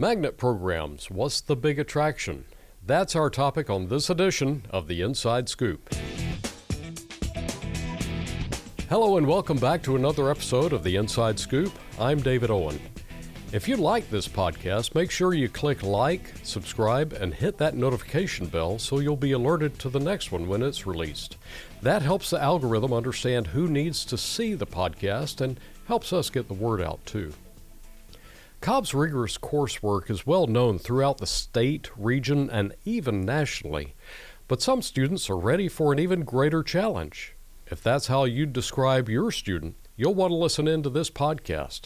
Magnet programs, what's the big attraction? That's our topic on this edition of the Inside Scoop. Hello and welcome back to another episode of the Inside Scoop. I'm David Owen. If you like this podcast, make sure you click like, subscribe, and hit that notification bell so you'll be alerted to the next one when it's released. That helps the algorithm understand who needs to see the podcast and helps us get the word out too. Cobb's rigorous coursework is well known throughout the state, region, and even nationally, but some students are ready for an even greater challenge. If that's how you'd describe your student, you'll want to listen in to this podcast.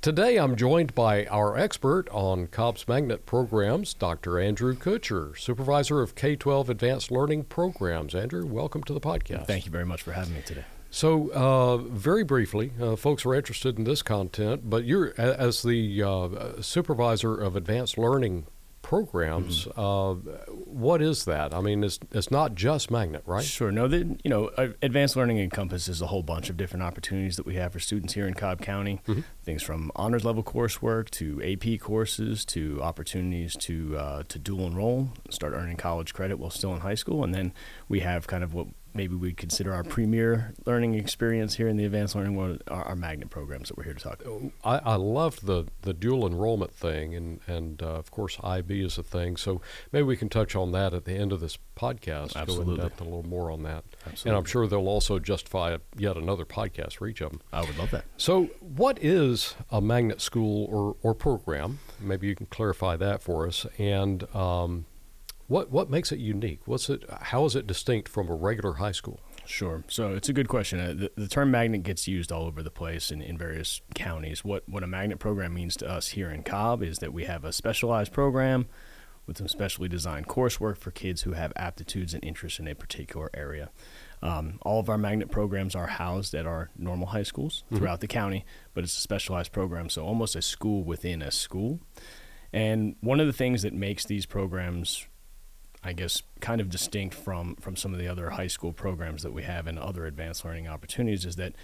Today I'm joined by our expert on Cobb's Magnet programs, Dr. Andrew Kutscher, supervisor of K 12 Advanced Learning Programs. Andrew, welcome to the podcast. Thank you very much for having me today. So, uh, very briefly, uh, folks are interested in this content, but you're, as the uh, supervisor of advanced learning programs. Mm-hmm. Uh, what is that? I mean, it's it's not just magnet, right? Sure. No, the, you know, advanced learning encompasses a whole bunch of different opportunities that we have for students here in Cobb County. Mm-hmm. Things from honors level coursework to AP courses to opportunities to uh, to dual enroll, start earning college credit while still in high school, and then we have kind of what maybe we'd consider our premier learning experience here in the advanced learning world our, our magnet programs that we're here to talk about. I, I loved the, the dual enrollment thing, and, and uh, of course, IB is a thing. So maybe we can touch on that at the end of this podcast. Absolutely. Go in depth a little more on that. Absolutely. And I'm sure they'll also justify yet another podcast for each of them. I would love that. So, what is a magnet school or, or program? Maybe you can clarify that for us. And um, what what makes it unique? What's it? How is it distinct from a regular high school? Sure. So it's a good question. Uh, the, the, term magnet gets used all over the place in, in various counties. What what a magnet program means to us here in Cobb is that we have a specialized program with some specially designed coursework for kids who have aptitudes and interests in a particular area. Um, all of our magnet programs are housed at our normal high schools mm-hmm. throughout the county, but it's a specialized program, so almost a school within a school. And one of the things that makes these programs I guess, kind of distinct from from some of the other high school programs that we have and other advanced learning opportunities is that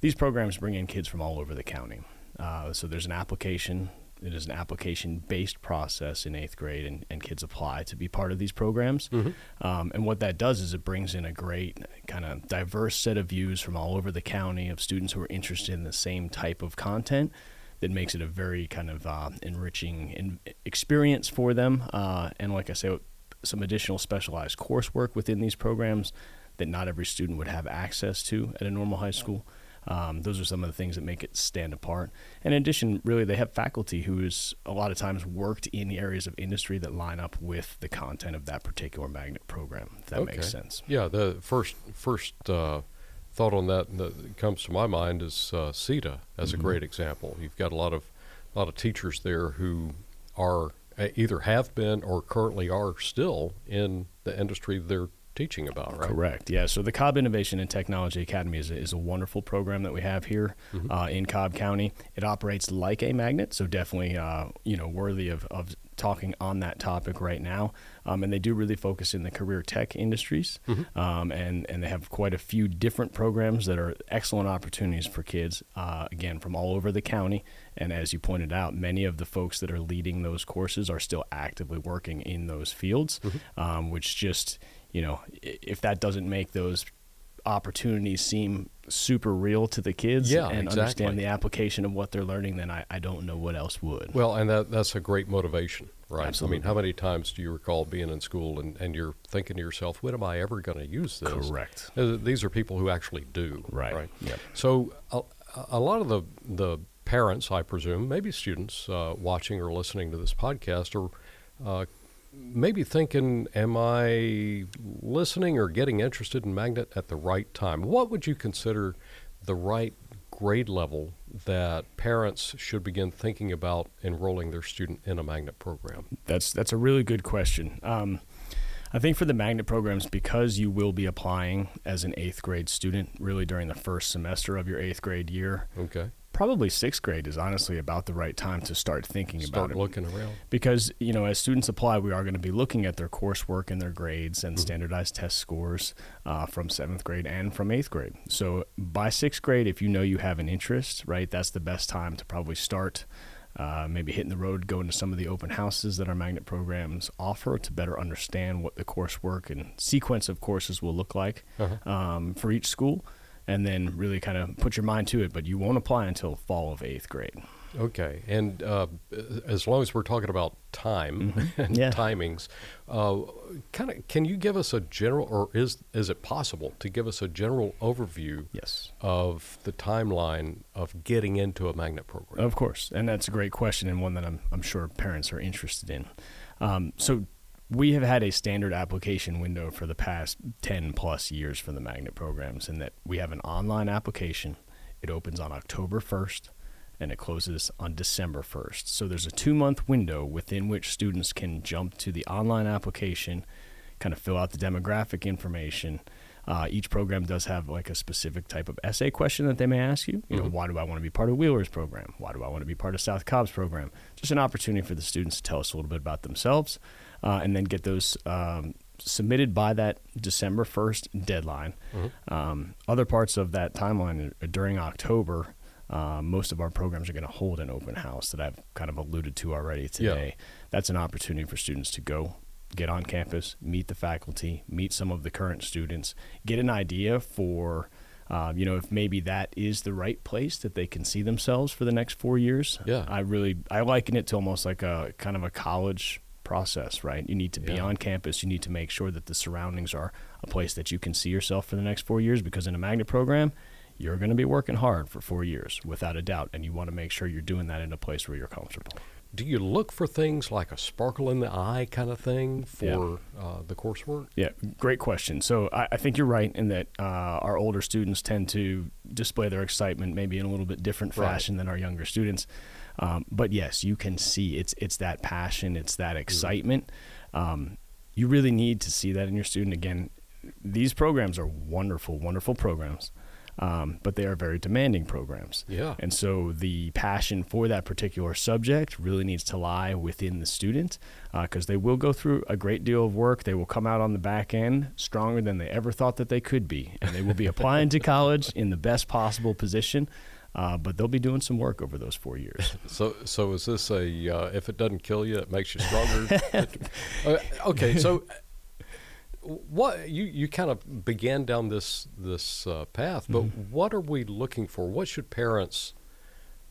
these programs bring in kids from all over the county. Uh, so there's an application. It is an application-based process in eighth grade, and, and kids apply to be part of these programs. Mm-hmm. Um, and what that does is it brings in a great kind of diverse set of views from all over the county of students who are interested in the same type of content that makes it a very kind of uh, enriching in- experience for them. Uh, and like I say, some additional specialized coursework within these programs that not every student would have access to at a normal high school. Um, those are some of the things that make it stand apart. And In addition, really, they have faculty who is a lot of times worked in the areas of industry that line up with the content of that particular magnet program. If that okay. makes sense. Yeah. The first first uh, thought on that that comes to my mind is uh, CITA as mm-hmm. a great example. You've got a lot of a lot of teachers there who are Uh, either have been or currently are still in the industry they're teaching about, right? Correct. Yeah. So the Cobb Innovation and Technology Academy is a, is a wonderful program that we have here mm-hmm. uh, in Cobb County. It operates like a magnet, so definitely uh, you know worthy of, of talking on that topic right now. Um, and they do really focus in the career tech industries, mm-hmm. um, and and they have quite a few different programs that are excellent opportunities for kids. Uh, again, from all over the county. And as you pointed out, many of the folks that are leading those courses are still actively working in those fields, mm-hmm. um, which just you know if that doesn't make those opportunities seem super real to the kids yeah, and exactly. understand the application of what they're learning, then I, I don't know what else would. Well, and that that's a great motivation, right? Absolutely. I mean, how many times do you recall being in school and, and you're thinking to yourself, when am I ever going to use this? Correct. Uh, these are people who actually do. Right. Right. Yep. So a, a lot of the, the parents, I presume, maybe students uh, watching or listening to this podcast are uh, maybe thinking, am I listening or getting interested in magnet at the right time? What would you consider the right grade level that parents should begin thinking about enrolling their student in a magnet program? That's that's a really good question. Um, I think for the magnet programs, because you will be applying as an eighth grade student, really during the first semester of your eighth grade year. Okay probably sixth grade is honestly about the right time to start thinking start about it. looking around. Because, you know, as students apply, we are going to be looking at their coursework and their grades and mm-hmm. standardized test scores uh, from seventh grade and from eighth grade. So by sixth grade, if you know you have an interest, right, that's the best time to probably start uh, maybe hitting the road, going to some of the open houses that our magnet programs offer to better understand what the coursework and sequence of courses will look like Uh-huh. um, for each school, and then really kind of put your mind to it. But you won't apply until fall of eighth grade. Okay, and uh, as long as we're talking about time and Yeah. timings, uh, kind of, can you give us a general, or is is it possible to give us a general overview Yes. of the timeline of getting into a magnet program? Of course, and that's a great question and one that I'm I'm sure parents are interested in. Um, so we have had a standard application window for the past 10 plus years for the magnet programs in that we have an online application. It opens on October 1st and it closes on December 1st. So there's a 2-month window within which students can jump to the online application, kind of fill out the demographic information. Uh, each program does have like a specific type of essay question that they may ask you. You know, Mhm. why do I want to be part of Wheeler's program? Why do I want to be part of South Cobb's program? Just an opportunity for the students to tell us a little bit about themselves, uh, and then get those um, submitted by that December first deadline. Mhm. Um, other parts of that timeline uh, during October. Uh, most of our programs are going to hold an open house that I've kind of alluded to already Yeah. today. That's an opportunity for students to go get on campus, meet the faculty, meet some of the current students, get an idea for, uh, you know, if maybe that is the right place that they can see themselves for the next four years. Yeah. I really I liken it to almost like a kind of a college process, right? You need to be Yeah. on campus. You need to make sure that the surroundings are a place that you can see yourself for the next four years. Because in a magnet program, you're going to be working hard for four years, without a doubt, and you want to make sure you're doing that in a place where you're comfortable. Do you look for things like a sparkle in the eye kind of thing for uh, the coursework? Yeah, great question. So I, I think you're right in that uh, our older students tend to display their excitement maybe in a little bit different Right. fashion than our younger students. Um, but yes, you can see it's it's that passion, it's that excitement. Um, you really need to see that in your student. Again, these programs are wonderful, wonderful programs, um, but they are very demanding programs. Yeah. And so the passion for that particular subject really needs to lie within the student because they will go through a great deal of work. They will come out on the back end stronger than they ever thought that they could be. And they will be applying to college in the best possible position. Uh, but they'll be doing some work over those four years. So, so is this a uh, if it doesn't kill you, it makes you stronger? Uh, okay, so uh, what you you kind of began down this this uh, path, but what are we looking for? What should parents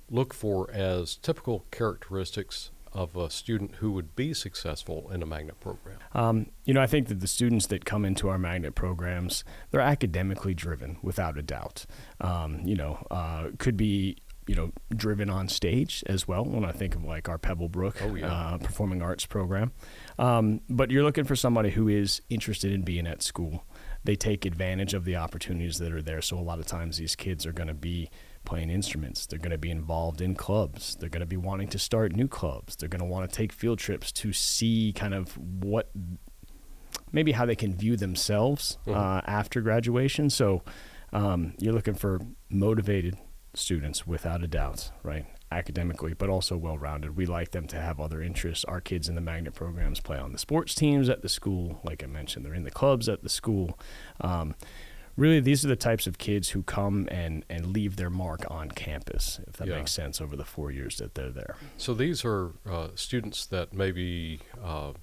look for as typical characteristics of a student who would be successful in a magnet program? Um, you know, I think that the students that come into our magnet programs, they're academically driven, without a doubt. Um, you know, uh, could be you know driven on stage as well. When I think of like our Pebblebrook Oh, yeah. uh, performing arts program, um, but you're looking for somebody who is interested in being at school. They take advantage of the opportunities that are there. So a lot of times these kids are going to be playing instruments. They're going to be involved in clubs. They're going to be wanting to start new clubs. They're going to want to take field trips to see kind of what maybe how they can view themselves Mhm. uh, after graduation. So um, you're looking for motivated students without a doubt, right? Academically, but also well rounded. We like them to have other interests. Our kids in the magnet programs play on the sports teams at the school. Like I mentioned, they're in the clubs at the school. Um, really, these are the types of kids who come and, and leave their mark on campus, if that Yeah. makes sense, over the four years that they're there. So these are uh, students that maybe uh,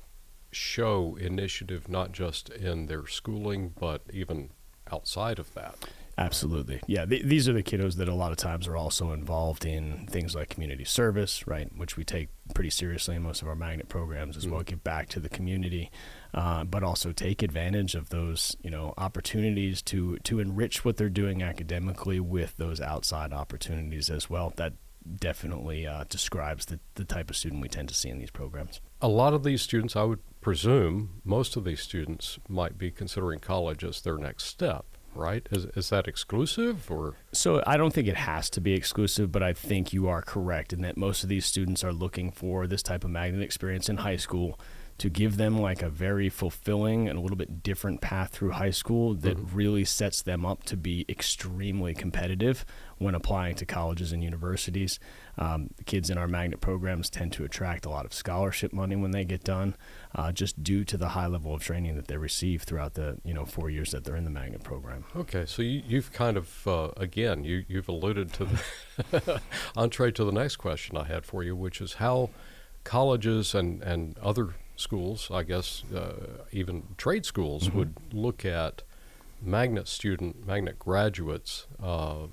show initiative not just in their schooling, but even outside of that. Absolutely. Yeah, th- these are the kiddos that a lot of times are also involved in things like community service, right, which we take pretty seriously in most of our magnet programs as well. Mhm. Give back to the community, uh, but also take advantage of those, you know, opportunities to to enrich what they're doing academically with those outside opportunities as well. That definitely uh, describes the, the type of student we tend to see in these programs. A lot of these students, I would presume, most of these students might be considering college as their next step, right? Is, is that exclusive or? So I don't think it has to be exclusive, but I think you are correct in that most of these students are looking for this type of magnet experience in high school to give them like a very fulfilling and a little bit different path through high school that Mhm. really sets them up to be extremely competitive when applying to colleges and universities. Um, kids in our magnet programs tend to attract a lot of scholarship money when they get done, uh, just due to the high level of training that they receive throughout the you know four years that they're in the magnet program. Okay, so you, you've kind of uh, again you you've alluded to the entree to the next question I had for you, which is how colleges and and other schools, I guess, uh, even trade schools, Mhm. would look at magnet student, magnet graduates uh,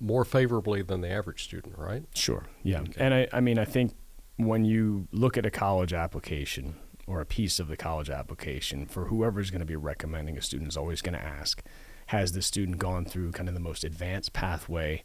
more favorably than the average student, right? Sure. Yeah. Okay. And I, I mean, I think when you look at a college application or a piece of the college application, for whoever's going to be recommending a student is always going to ask, has the student gone through kind of the most advanced pathway,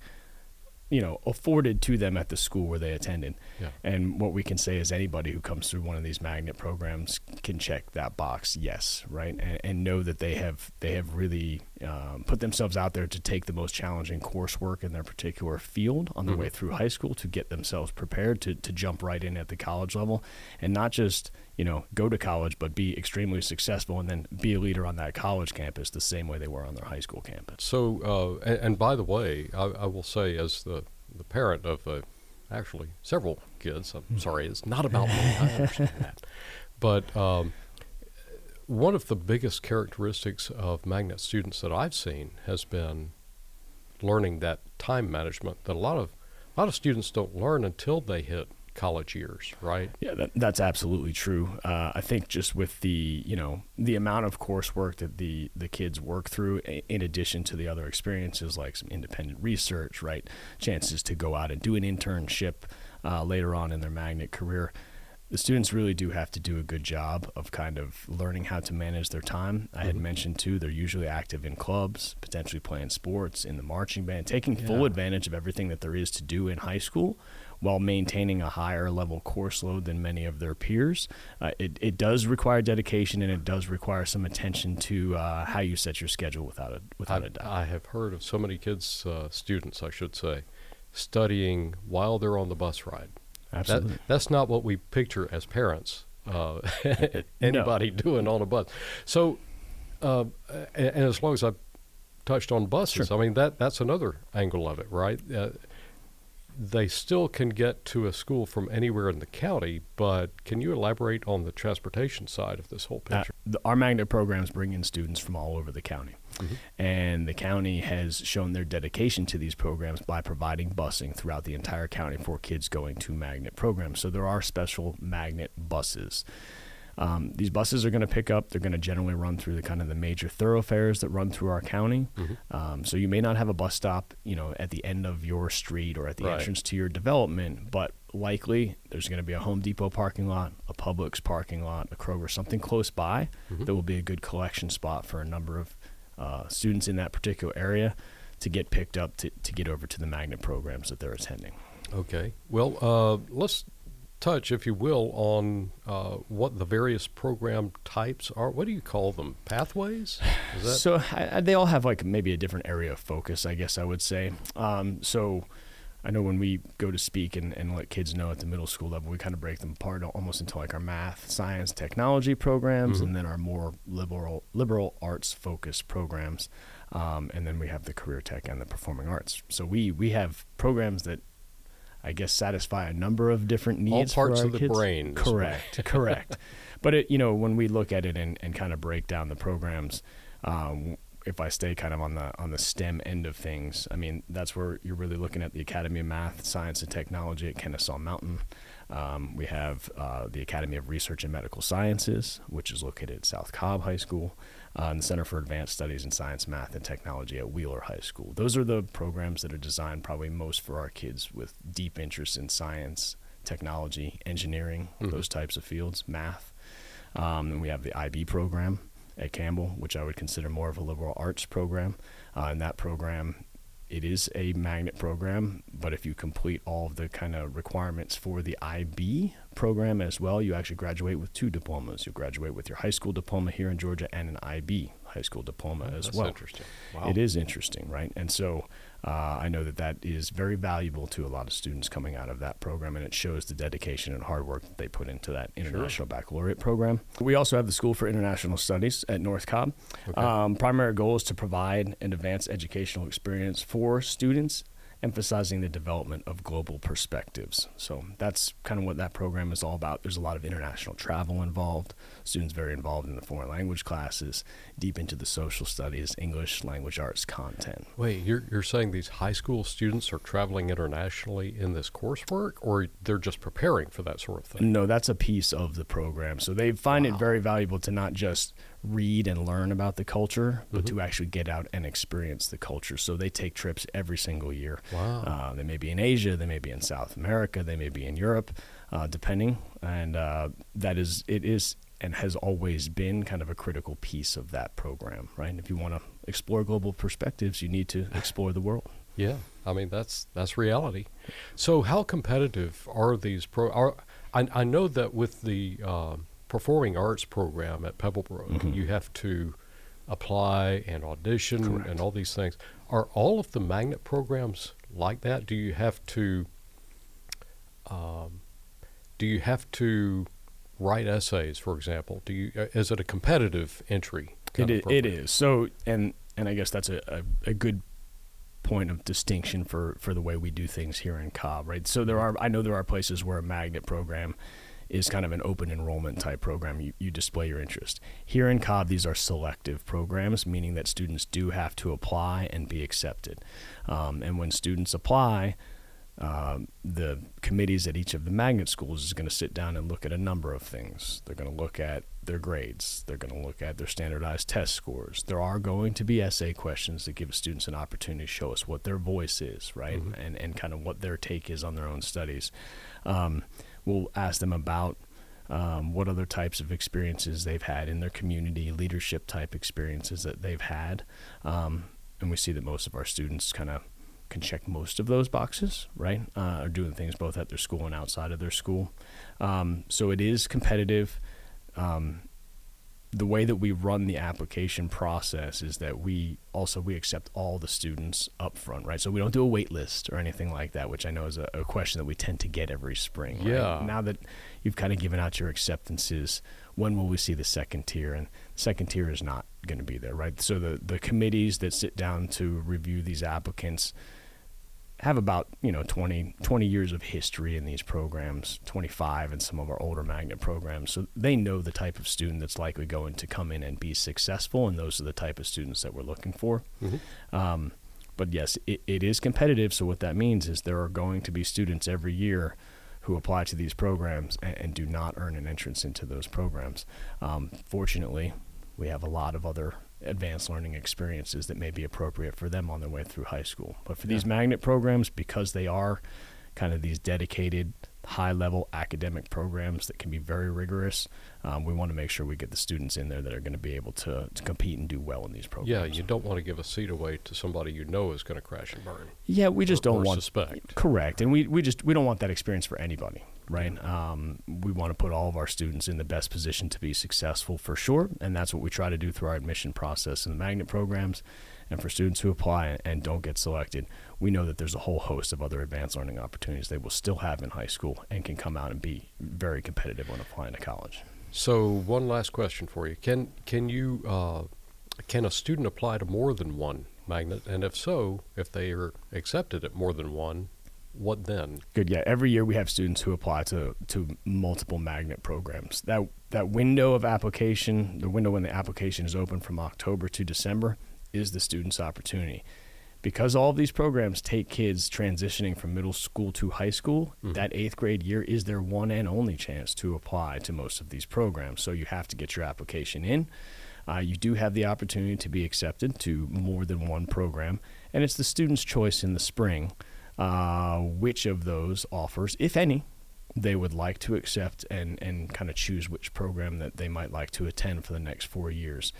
you know, afforded to them at the school where they attended? Yeah. And what we can say is anybody who comes through one of these magnet programs can check that box, yes, right, and, and know that they have they have really um, put themselves out there to take the most challenging coursework in their particular field on their Mhm. way through high school to get themselves prepared to to jump right in at the college level, and not just you know go to college, but be extremely successful and then be a leader on that college campus the same way they were on their high school campus. So, uh, and, and by the way, I, I will say, as the, the parent of uh, actually several kids, I'm sorry, it's not about me. I understand that. But um, one of the biggest characteristics of magnet students that I've seen has been learning that time management that a lot of a lot of students don't learn until they hit college years, right? Yeah, that, that's absolutely true. Uh, I think just with the you know the amount of coursework that the the kids work through, in addition to the other experiences like some independent research, right, chances to go out and do an internship uh, later on in their magnet career. The students really do have to do a good job of kind of learning how to manage their time. I had Mhm. mentioned too, they're usually active in clubs, potentially playing sports, in the marching band, taking full advantage of everything that there is to do in high school while maintaining a higher level course load than many of their peers. Uh, it, it does require dedication and it does require some attention to uh, how you set your schedule without a, without a I, doubt. I have heard of so many kids, uh, students, I should say, studying while they're on the bus ride. Absolutely. That, that's not what we picture as parents. Uh, anybody doing on a bus. So, uh, and, and as long as I've touched on buses, Sure. I mean that that's another angle of it, right? Uh, they still can get to a school from anywhere in the county, but can you elaborate on the transportation side of this whole Uh, picture? the, our magnet programs bring in students from all over the county. Mhm. And the county has shown their dedication to these programs by providing busing throughout the entire county for kids going to magnet programs. So there are special magnet buses. Um, these buses are going to pick up. They're going to generally run through the kind of the major thoroughfares that run through our county. Mhm. Um, so you may not have a bus stop, you know, at the end of your street or at the Right. entrance to your development, but likely there's going to be a Home Depot parking lot, a Publix parking lot, a Kroger, something close by Mhm. that will be a good collection spot for a number of uh, students in that particular area to get picked up to, to get over to the magnet programs that they're attending. Okay. Well, uh, let's touch, if you will, on uh, what the various program types are. What do you call them? Pathways? Is that so I, they all have like maybe a different area of focus, I guess I would say. Um, so I know when we go to speak and, and let kids know at the middle school level, we kind of break them apart almost into like our math, science, technology programs, Mhm. and then our more liberal liberal arts focused programs, um, and then we have the career tech and the performing arts. So we we have programs that I guess satisfy a number of different all needs for parts of the kids. brain? Correct, correct. But it, you know, when we look at it and, and kind of break down the programs, um, if I stay kind of on the on the STEM end of things, I mean that's where you're really looking at the Academy of Math, Science, and Technology at Kennesaw Mountain. Um, we have uh, the Academy of Research and Medical Sciences, which is located at South Cobb High School, uh, and the Center for Advanced Studies in Science, Math, and Technology at Wheeler High School. Those are the programs that are designed probably most for our kids with deep interest in science, technology, engineering, Mhm. those types of fields, math. Um, and we have the IB program at Campbell, which I would consider more of a liberal arts program. Uh, and that program, it is a magnet program, but if you complete all of the kind of requirements for the IB program as well, you actually graduate with two diplomas. You'll graduate with your high school diploma here in Georgia and an IB high school diploma Oh, as that's well. interesting. Wow. It is interesting, right? And so uh, I know that that is very valuable to a lot of students coming out of that program, and it shows the dedication and hard work that they put into that International Baccalaureate program. We also have the School for International Studies at North Cobb. Okay. Um, primary goal is to provide an advanced educational experience for students emphasizing the development of global perspectives. So that's kind of what that program is all about. There's a lot of international travel involved, students very involved in the foreign language classes, deep into the social studies, English, language arts content. Wait, you're, you're saying these high school students are traveling internationally in this coursework, or they're just preparing for that sort of thing? No, that's a piece of the program. So they find Wow. it very valuable to not just read and learn about the culture, but Mhm. to actually get out and experience the culture. So they take trips every single year. Wow. Uh, they may be in Asia, they may be in South America, they may be in Europe, uh, depending. And uh, that is, it is, and has always been kind of a critical piece of that program, right? If you want to explore global perspectives, you need to explore the world. Yeah, I mean that's that's reality. So how competitive are these pro? Are I, I know that with the uh, performing arts program at Pebblebrook, Mhm. you have to apply and audition Correct. and all these things. Are all of the magnet programs like that? Do you have to? Um, do you have to write essays, for example? Do you? uh, Is it a competitive entry? It of i- it is. So, and and I guess that's a, a, a good point of distinction for, for the way we do things here in Cobb, right? So there are, I know there are places where a magnet program is kind of an open enrollment type program. You, you display your interest. Here in Cobb, these are selective programs, meaning that students do have to apply and be accepted. Um, and when students apply, um, the committees at each of the magnet schools is going to sit down and look at a number of things. They're going to look at their grades. They're going to look at their standardized test scores. There are going to be essay questions that give students an opportunity to show us what their voice is, right, Mhm. and and kind of what their take is on their own studies. Um, we'll ask them about um, what other types of experiences they've had in their community, leadership type experiences that they've had, um, and we see that most of our students kind of can check most of those boxes, right? Uh, are doing things both at their school and outside of their school. Um, so it is competitive. Um, the way that we run the application process is that we also we accept all the students up front, right? So we don't do a wait list or anything like that, which I know is a, a question that we tend to get every spring. right? Yeah. Now that you've kind of given out your acceptances, when will we see the second tier? And second tier is not going to be there, right? So the the committees that sit down to review these applicants have about you know 20, 20 years of history in these programs 25 in some of our older magnet programs. So they know the type of student that's likely going to come in and be successful and those are the type of students that we're looking for. Mhm. um, but yes it, it is competitive. So what that means is there are going to be students every year who apply to these programs and, and do not earn an entrance into those programs. Um, fortunately we have a lot of other advanced learning experiences that may be appropriate for them on their way through high school. But for these magnet programs, because they are kind of these dedicated, high level academic programs that can be very rigorous, um, we want to make sure we get the students in there that are going to be able to, to compete and do well in these programs. Yeah, you don't want to give a seat away to somebody you know is going to crash and burn. Yeah, we just or- don't or want suspect. Correct, and we, we just we don't want that experience for anybody, right? Um, we want to put all of our students in the best position to be successful for sure, and that's what we try to do through our admission process and the magnet programs. And for students who apply and don't get selected, we know that there's a whole host of other advanced learning opportunities they will still have in high school and can come out and be very competitive when applying to college. So one last question for you: Can can you uh, can a student apply to more than one magnet? And if so, if they are accepted at more than one, what then? Good. Yeah. Every year we have students who apply to to multiple magnet programs. That that window of application, the window when the application is open from October to December, is the student's opportunity. Because all of these programs take kids transitioning from middle school to high school, Mhm. that eighth grade year is their one and only chance to apply to most of these programs. So you have to get your application in. Uh, you do have the opportunity to be accepted to more than one program, and it's the student's choice in the spring uh, which of those offers, if any, they would like to accept and, and kind of choose which program that they might like to attend for the next four years.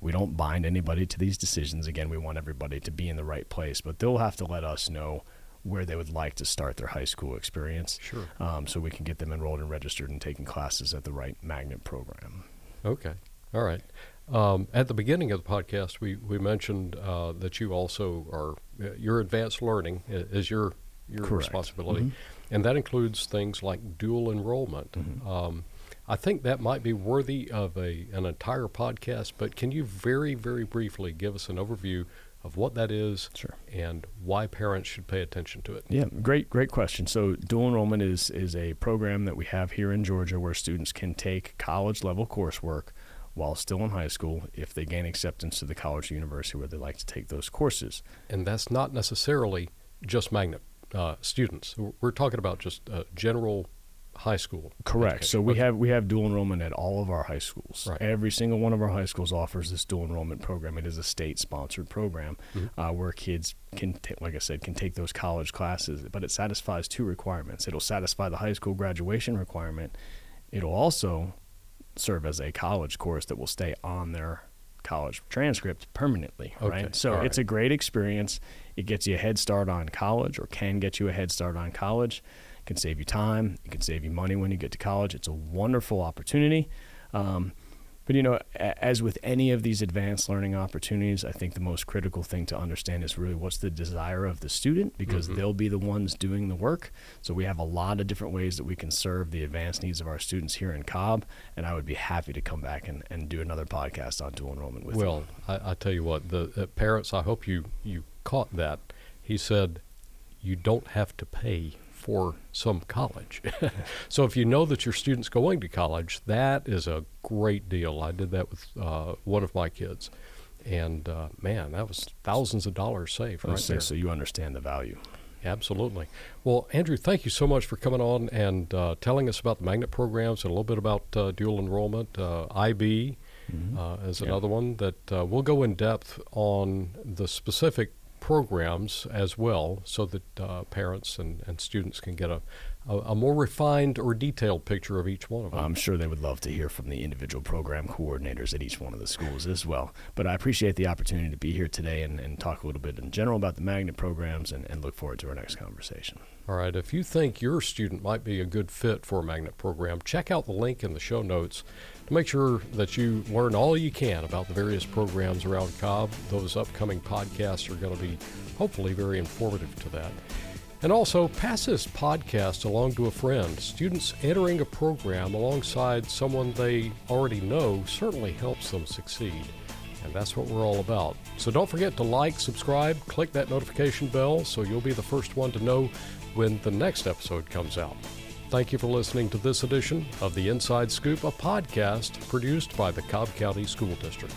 We don't bind anybody to these decisions. Again, we want everybody to be in the right place, but they'll have to let us know where they would like to start their high school experience Sure. um, so we can get them enrolled and registered and taking classes at the right magnet program. Okay. All right. Um, at the beginning of the podcast, we, we mentioned uh, that you also are uh, your advanced learning is your your Correct. responsibility, Mm-hmm. and that includes things like dual enrollment. Mm-hmm. Um, I think that might be worthy of a an entire podcast. But can you very very briefly give us an overview of what that is Sure. and why parents should pay attention to it? Yeah, great, great question. So, dual enrollment is is a program that we have here in Georgia where students can take college level coursework while still in high school if they gain acceptance to the college or university where they like to take those courses. and that's not necessarily just magnet uh, students. We're talking about just uh, general high school. Correct. So we Okay. have we have dual enrollment at all of our high schools. Right. Every single one of our high schools offers this dual enrollment program. It is a state sponsored program Mm-hmm. uh, where kids can, ta- like I said, can take those college classes. But it satisfies two requirements. It'll satisfy the high school graduation requirement. It'll also serve as a college course that will stay on their college transcript permanently. Okay. Right. So All it's a great experience. It gets you a head start on college, or can get you a head start on college. It can save you time. It can save you money when you get to college. It's a wonderful opportunity. Um, but you know, as with any of these advanced learning opportunities, I think the most critical thing to understand is really what's the desire of the student because they'll be the ones doing the work. So we have a lot of different ways that we can serve the advanced needs of our students here in Cobb, and I would be happy to come back and, and do another podcast on dual enrollment with you. Well, I, I tell you what, the uh, parents. I hope you you caught that. He said, you don't have to pay for some college. so if you know that your student's going to college, that is a great deal. I did that with uh, one of my kids, and uh, man, that was thousands of dollars saved right say there. so you understand the value. Absolutely. Well, Andrew, thank you so much for coming on and uh, telling us about the magnet programs and a little bit about uh, dual enrollment. Uh, IB uh, is Yeah. another one that uh, we'll go in depth on the specific programs as well so that uh, parents and, and students can get a, a, a more refined or detailed picture of each one of them. I'm sure they would love to hear from the individual program coordinators at each one of the schools as well. But I appreciate the opportunity to be here today and, and talk a little bit in general about the magnet programs and, and look forward to our next conversation. All right, if you think your student might be a good fit for a magnet program, check out the link in the show notes to make sure that you learn all you can about the various programs around Cobb. Those upcoming podcasts are going to be hopefully very informative to that. And also, pass this podcast along to a friend. Students entering a program alongside someone they already know certainly helps them succeed. And that's what we're all about. So don't forget to like, subscribe, click that notification bell so you'll be the first one to know when the next episode comes out. Thank you for listening to this edition of The Inside Scoop, a podcast produced by the Cobb County School District.